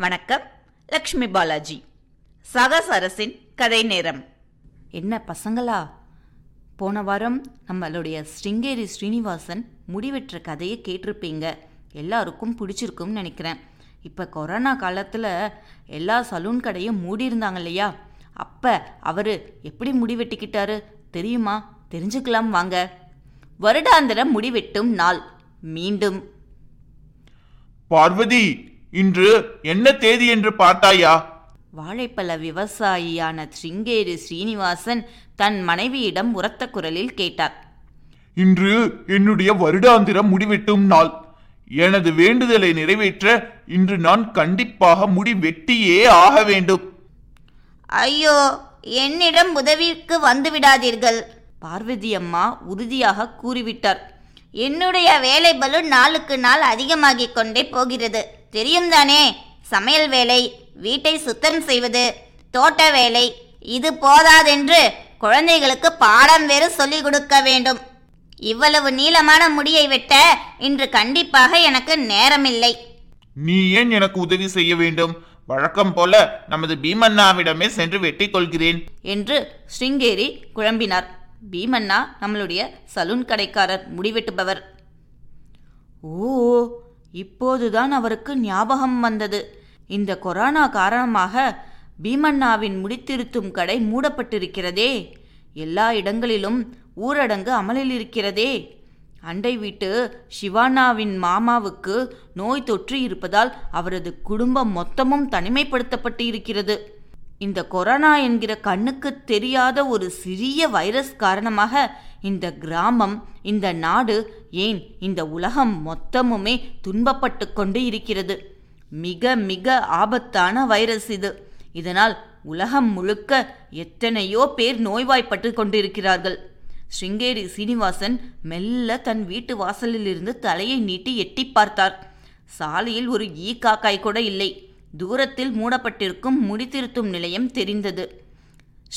வணக்கம் லக்ஷ்மி பாலாஜி. சகஸ் அரசின் கதை நேரம். என்ன பசங்களா? போன வாரம் நம்மளுடைய ஸ்ருங்கேரி ஸ்ரீனிவாசன் முடிவெற்ற கதையை கேட்டிருப்பீங்க. எல்லாருக்கும் பிடிச்சிருக்கும்னு நினைக்கிறேன். இப்போ கொரோனா காலத்தில் எல்லா சலூன் கடையும் மூடி இருந்தாங்க இல்லையா? அப்போ அவர் எப்படி முடிவெட்டிக்கிட்டாரு? தெரியுமா? தெரிஞ்சுக்கலாம் வாங்க. வருடாந்திர முடிவெட்டும் நாள் மீண்டும். பார்வதி இன்று என்ன தேதி என்று பார்த்தாயா? வாழைப்பழ விவசாயியான ஸ்ருங்கேரி ஸ்ரீனிவாசன் தன் மனைவியிடம் உரத்த குரலில் கேட்டார். இன்று என்னுடைய வருடாந்திர முடிவெட்டும் நாள். எனது வேண்டுதலை நிறைவேற்ற இன்று நான் கண்டிப்பாக முடி வெட்டியே ஆக வேண்டும். ஐயோ என்னிடம் உதவிக்கு வந்து விடாதீர்கள். பார்வதி அம்மா உறுதியாக கூறிவிட்டார். என்னுடைய வேலை பலு நாளுக்கு நாள் அதிகமாகிக் கொண்டே போகிறது. தெரியும் தானே சமையல் வேலை வீட்டை சுத்தம் செய்வது தோட்ட வேலை இது போதாதென்று குழந்தைகளுக்கு பாடம் வேறு சொல்லிக் கொடுக்க வேண்டும். இவ்வளவு நீளமான முடியை வெட்ட இன்று கண்டிப்பாக எனக்கு நேரமில்லை. நீ ஏன் எனக்கு உதவி செய்ய வேண்டும்? வழக்கம் போல நமது பீமண்ணாவிடமே சென்று வெட்டிக் கொள்கிறேன். என்று ஸ்ருங்கேரி குழம்பினார். பீமண்ணா நம்மளுடைய சலூன் கடைக்காரர் முடிவெட்டுபவர். ஓ இப்போதுதான் அவருக்கு ஞாபகம் வந்தது. இந்த கொரோனா காரணமாக பீமண்ணாவின் முடித்திருத்தும் கடை மூடப்பட்டிருக்கிறதே. எல்லா இடங்களிலும் ஊரடங்கு அமலில் இருக்கிறதே. அண்டை வீட்டு சிவானாவின் மாமாவுக்கு நோய் தொற்று இருப்பதால் அவரது குடும்பம் மொத்தமும் தனிமைப்படுத்தப்பட்டு இருக்கிறது இந்த கொரோனா என்கிற கண்ணுக்கு தெரியாத ஒரு சிறிய வைரஸ் காரணமாக இந்த கிராமம் இந்த நாடு ஏன் இந்த உலகம் மொத்தமுமே துன்பப்பட்டு கொண்டு இருக்கிறது? மிக மிக ஆபத்தான வைரஸ் இது. இதனால் உலகம் முழுக்க எத்தனையோ பேர் நோய்வாய்ப்பட்டு கொண்டிருக்கிறார்கள். ஸ்ருங்கேரி சீனிவாசன் மெல்ல தன் வீட்டு வாசலிலிருந்து தலையை நீட்டி எட்டி பார்த்தார். சாலையில் ஒரு ஈ காக்காய் கூட இல்லை. தூரத்தில் மூடப்பட்டிருக்கும் முடித்திருத்தும் நிலையம் தெரிந்தது.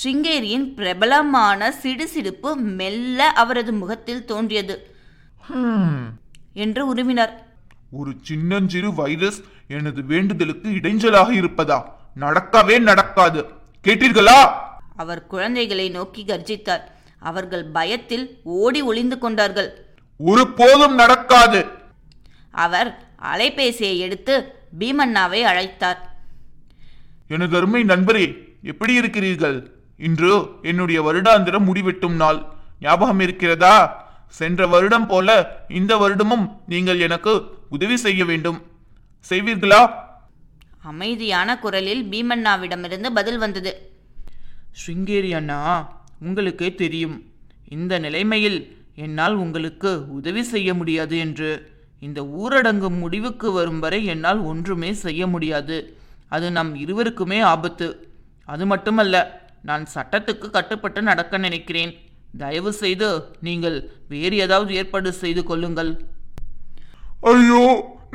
ஸ்ருங்கேரியின் பிரபலமான சிடுசிடுப்பு மெல்ல அவரது முகத்தில் தோன்றியது. என்று உருவினார். ஒரு சின்னஞ்சிறு வைரஸ் எனது வேண்டுதலுக்கு இடைஞ்சலாக இருப்பதா? நடக்கவே நடக்காது. கேட்டீர்களா? அவர் குழந்தைகளை நோக்கி கர்ஜித்தார். அவர்கள் பயத்தில் ஓடி ஒளிந்து கொண்டார்கள். ஒரு போதும் நடக்காது. அவர் அலைபேசியை எடுத்து பீமண்ணாவை அழைத்தார். எனது அருமை நண்பரே எப்படி இருக்கிறீர்கள்? இன்று என்னுடைய வருடாந்திர முடிவெட்டும் நாள். ஞாபகம் இருக்கிறதா? சென்ற வருடம் போல இந்த வருடமும் நீங்கள் எனக்கு உதவி செய்ய வேண்டும். செய்வீர்களா? அமைதியான குரலில் பீமண்ணாவிடமிருந்து பதில் வந்தது. ஸ்ருங்கேரி அண்ணா உங்களுக்கே தெரியும். இந்த நிலைமையில் என்னால் உங்களுக்கு உதவி செய்ய முடியாது என்று. இந்த ஊரடங்கு முடிவுக்கு வரும் வரை என்னால் ஒன்றுமே செய்ய முடியாது. அது நம் இருவருக்குமே ஆபத்து. அது மட்டுமல்ல நான் சட்டத்துக்கு கட்டுப்பட்டு நடக்க நினைக்கிறேன். தயவு செய்து நீங்கள் வேறு ஏதாவது ஏற்பாடு செய்து கொள்ளுங்கள். ஐயோ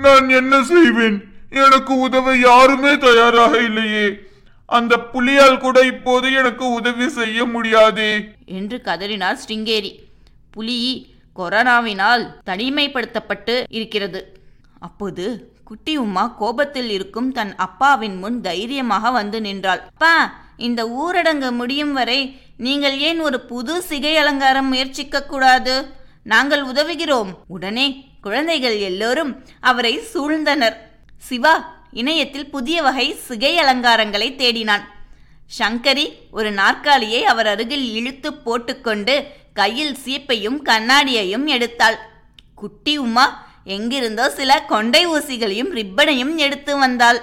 நான் என்ன செய்வேன்? எனக்கு உதவ யாருமே தயாராக இல்லையே. அந்த புலியால் கூட இப்போது எனக்கு உதவி செய்ய முடியாதே. என்று கதறினார் ஸ்ருங்கேரி. புலி கொரோனாவினால் தனிமைப்படுத்தப்பட்டு இருக்கிறது. அப்போது குட்டி உமா கோபத்தில் இருக்கும் தன் அப்பாவின் முன் தைரியமாக வந்து நின்றாள். அப்பா இந்த ஊரடங்கு முடியும் வரை நீங்கள் ஏன் ஒரு புது சிகை அலங்காரம் முயற்சிக்க கூடாது? நாங்கள் உதவுகிறோம். உடனே குழந்தைகள் எல்லோரும் அவரை சூழ்ந்தனர். சிவா இணையத்தில் புதிய வகை சிகை அலங்காரங்களை தேடினான். சங்கரி ஒரு நாற்காலியை அவர் அருகில் இழுத்து போட்டுக்கொண்டு கையில் சீப்பையும் கண்ணாடியையும் எடுத்தாள். குட்டி உமா எங்கிருந்தோ சில கொண்டை ஊசிகளையும் ரிப்பனையும் எடுத்து வந்தாள்.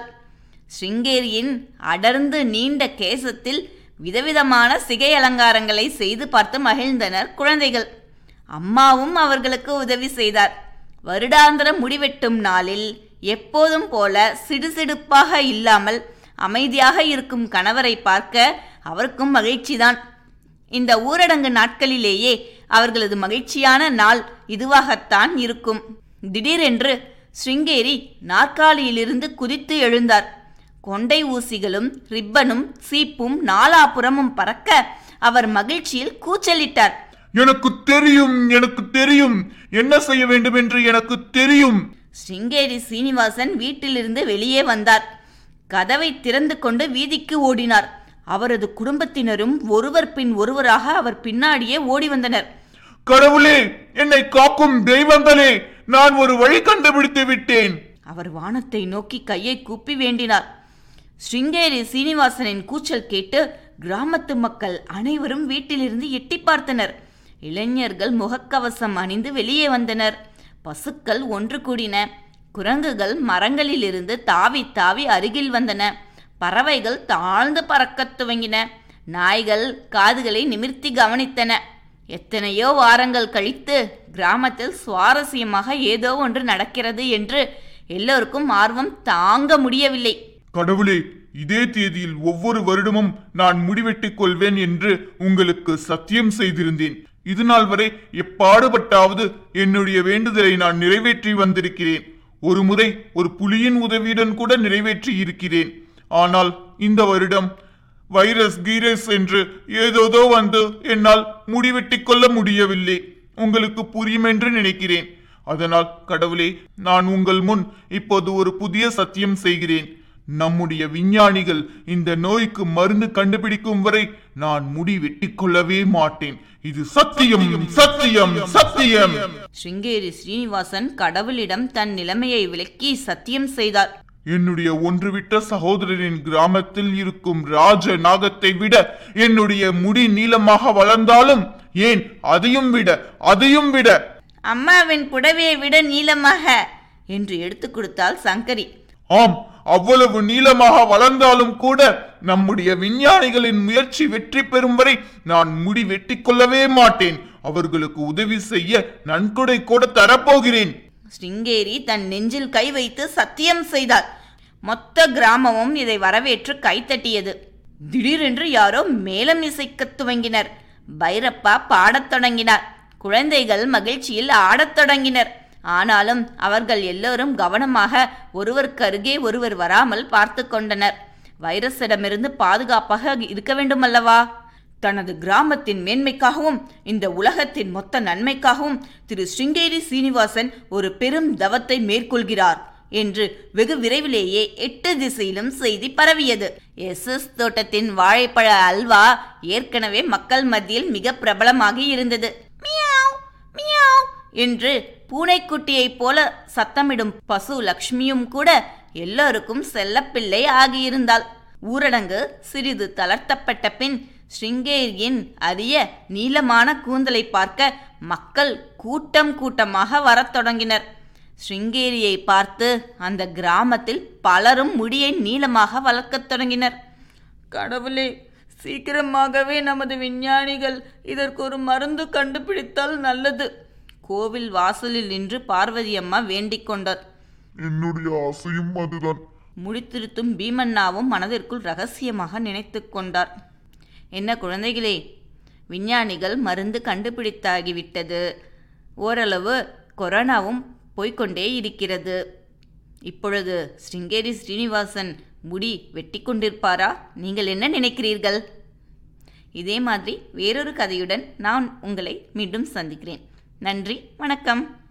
ஸ்ருங்கேரியின் அடர்ந்து நீண்ட கேசத்தில் விதவிதமான சிகை அலங்காரங்களை செய்து பார்த்து மகிழ்ந்தனர் குழந்தைகள். அம்மாவும் அவர்களுக்கு உதவி செய்தார். வருடாந்திர முடிவெட்டும் நாளில் எப்போதும் போல சிடுசிடுப்பாக இல்லாமல் அமைதியாக இருக்கும் கணவரை பார்க்க அவருக்கும் மகிழ்ச்சிதான். இந்த ஊரடங்கு நாட்களிலேயே அவர்களது மகிழ்ச்சியான நாள் இதுவாகத்தான் இருக்கும். திடீரென்று ஸ்ருங்கேரி நாற்காலியிலிருந்து குதித்து எழுந்தார். கொண்டை ஊசிகளும் ரிப்பனும் சீப்பும் நாலாபுறமும் பறக்க அவர் மகிழ்ச்சியில் கூச்சலிட்டார். எனக்கு தெரியும் எனக்கு தெரியும். என்ன செய்ய வேண்டும் என்று எனக்கு தெரியும். ஸ்ருங்கேரி சீனிவாசன் வீட்டிலிருந்து வெளியே வந்தார். கதவை திறந்து கொண்டு வீதிக்கு ஓடினார். அவரது குடும்பத்தினரும் ஒருவர் பின் ஒருவராக அவர் பின்னாடியே ஓடி வந்தனர். கடவுளே என்னை காக்கும் தெய்வங்களே நான் ஒரு வழி கண்டுபிடித்து விட்டேன். அவர் வானத்தை நோக்கி கையை கூப்பி வேண்டினார். ஸ்ருங்கேரி சீனிவாசனின் கூச்சல் கேட்டு கிராமத்து மக்கள் அனைவரும் வீட்டிலிருந்து எட்டி பார்த்தனர். இளைஞர்கள் முகக்கவசம் அணிந்து வெளியே வந்தனர். பசுக்கள் ஒன்று கூடின குரங்குகள் மரங்களிலிருந்து தாவி தாவி அருகில் வந்தன. பறவைகள் தாழ்ந்து பறக்கத் துவங்கின. நாய்கள் காதுகளை நிமிர்த்தி கவனித்தன. எத்தனையோ வாரங்கள் கழித்து கிராமத்தில் சுவாரஸ்யமாக ஏதோ ஒன்று நடக்கிறது என்று எல்லோருக்கும் ஆர்வம் தாங்க முடியவில்லை. கடவுளே இதே தேதியில் ஒவ்வொரு வருடமும் நான் முடிவெட்டிக் கொள்வேன் என்று உங்களுக்கு சத்தியம் செய்திருந்தேன். இது நாள் வரை எப்பாடுபட்டாவது என்னுடைய வேண்டுதலை நான் நிறைவேற்றி வந்திருக்கிறேன். ஒரு முறை ஒரு புலியின் உதவியுடன் கூட நிறைவேற்றி இருக்கிறேன். ஆனால் இந்த வருடம் வைரஸ் கீரஸ் என்று ஏதோதோ வந்து என்னால் முடிவெட்டி கொள்ள முடியவில்லை. உங்களுக்கு புரியும் என்று நினைக்கிறேன். அதனால் கடவுளே நான் உங்கள் முன் இப்போது ஒரு புதிய சத்தியம் செய்கிறேன். நம்முடைய விஞ்ஞானிகள் இந்த நோய்க்கு மருந்து கண்டுபிடிக்கும் வரை நான் முடி வெட்டி கொள்ளவே மாட்டேன். இது சத்தியம் சத்தியம் சத்தியம். ஸ்ருங்கேரி ஸ்ரீனிவாசன் கடவுளிடம் தன் நிலைமையை விளக்கி சத்தியம் செய்தார். என்னுடைய ஒன்றுவிட்ட சகோதரரின் கிராமத்தில் இருக்கும் ராஜ நாகத்தை விட என்னுடைய முடி நீளமாக வளர்ந்தாலும் ஏன் அதையும் விட அதையும் விட? அம்மாவின் புடவையை விட நீளமாக என்று எடுத்து கொடுத்தாள் சங்கரி. ஆம் அவ்வளவு நீளமாக வளர்ந்தாலும் கூட நம்முடைய விஞ்ஞானிகளின் முயற்சி வெற்றி பெறும் வரை நான் முடி வெட்டிக் கொள்ளவே மாட்டேன். அவர்களுக்கு உதவி செய்ய நன்கொடை கூட தரப்போகிறேன். ஸ்ருங்கேரி தன் நெஞ்சில் கை வைத்து சத்தியம் செய்தார். மொத்த கிராமமும் இதை வரவேற்று கைத்தட்டியது திடீரென்று யாரோ மேலம் இசைக்கத் துவங்கினர். பைரப்பா பாடத் தொடங்கினார். குழந்தைகள் மகிழ்ச்சியில் ஆடத் தொடங்கினர். ஆனாலும் அவர்கள் எல்லோரும் கவனமாக ஒருவருக்கு அருகே ஒருவர் வராமல் பார்த்து கொண்டனர். வைரஸிடமிருந்து பாதுகாப்பாக இருக்க வேண்டுமல்லவா? தனது கிராமத்தின் மேன்மைக்காகவும் இந்த உலகத்தின் மொத்த நன்மைக்காகவும் திரு ஸ்ருங்கேரி சீனிவாசன் ஒரு பெரும் தவத்தை மேற்கொள்கிறார் என்று வெகு விரைவிலேயே எட்டு திசையிலும் செய்தி பரவியது. எஸ் எஸ் தோட்டத்தின் வாழைப்பழ அல்வா ஏற்கனவே மக்கள் மத்தியில் மிக பிரபலமாகி இருந்தது. மியாவ் மியாவ் என்று பூனைக்குட்டியைப் போல சத்தமிடும் பசு லக்ஷ்மியும் கூட எல்லோருக்கும் செல்லப்பிள்ளை ஆகியிருந்தாள். ஊரடங்கு சிறிது தளர்த்தப்பட்ட பின் ஸ்ருங்கேரியின் அரிய நீளமான கூந்தலை பார்க்க மக்கள் கூட்டம் கூட்டமாக வரத் தொடங்கினர். ஸ்ருங்கேரியை பார்த்து அந்த கிராமத்தில் பலரும் முடியை நீளமாக வளர்க்கத் தொடங்கினர். கடவுளே சீக்கிரமாகவே நமது விஞ்ஞானிகள் இதற்கு ஒரு மருந்து கண்டுபிடித்தால் நல்லது. கோவில் வாசலில் நின்று பார்வதி அம்மா வேண்டிக் கொண்டார். என்னுடைய ஆசையும் அதுதான். முடித்திருத்தும் பீமண்ணாவும் மனதிற்குள் ரகசியமாக நினைத்து கொண்டார். என்ன குழந்தைகளே? விஞ்ஞானிகள் மருந்து கண்டுபிடித்தாகிவிட்டது. ஓரளவு கொரோனாவும் போய்க்கொண்டே இருக்கிறது. இப்பொழுது ஸ்ருங்கேரி ஸ்ரீனிவாசன் முடி வெட்டி கொண்டிருப்பாரா? நீங்கள் என்ன நினைக்கிறீர்கள்? இதே மாதிரி வேறொரு கதையுடன் நான் உங்களை மீண்டும் சந்திக்கிறேன். நன்றி வணக்கம்.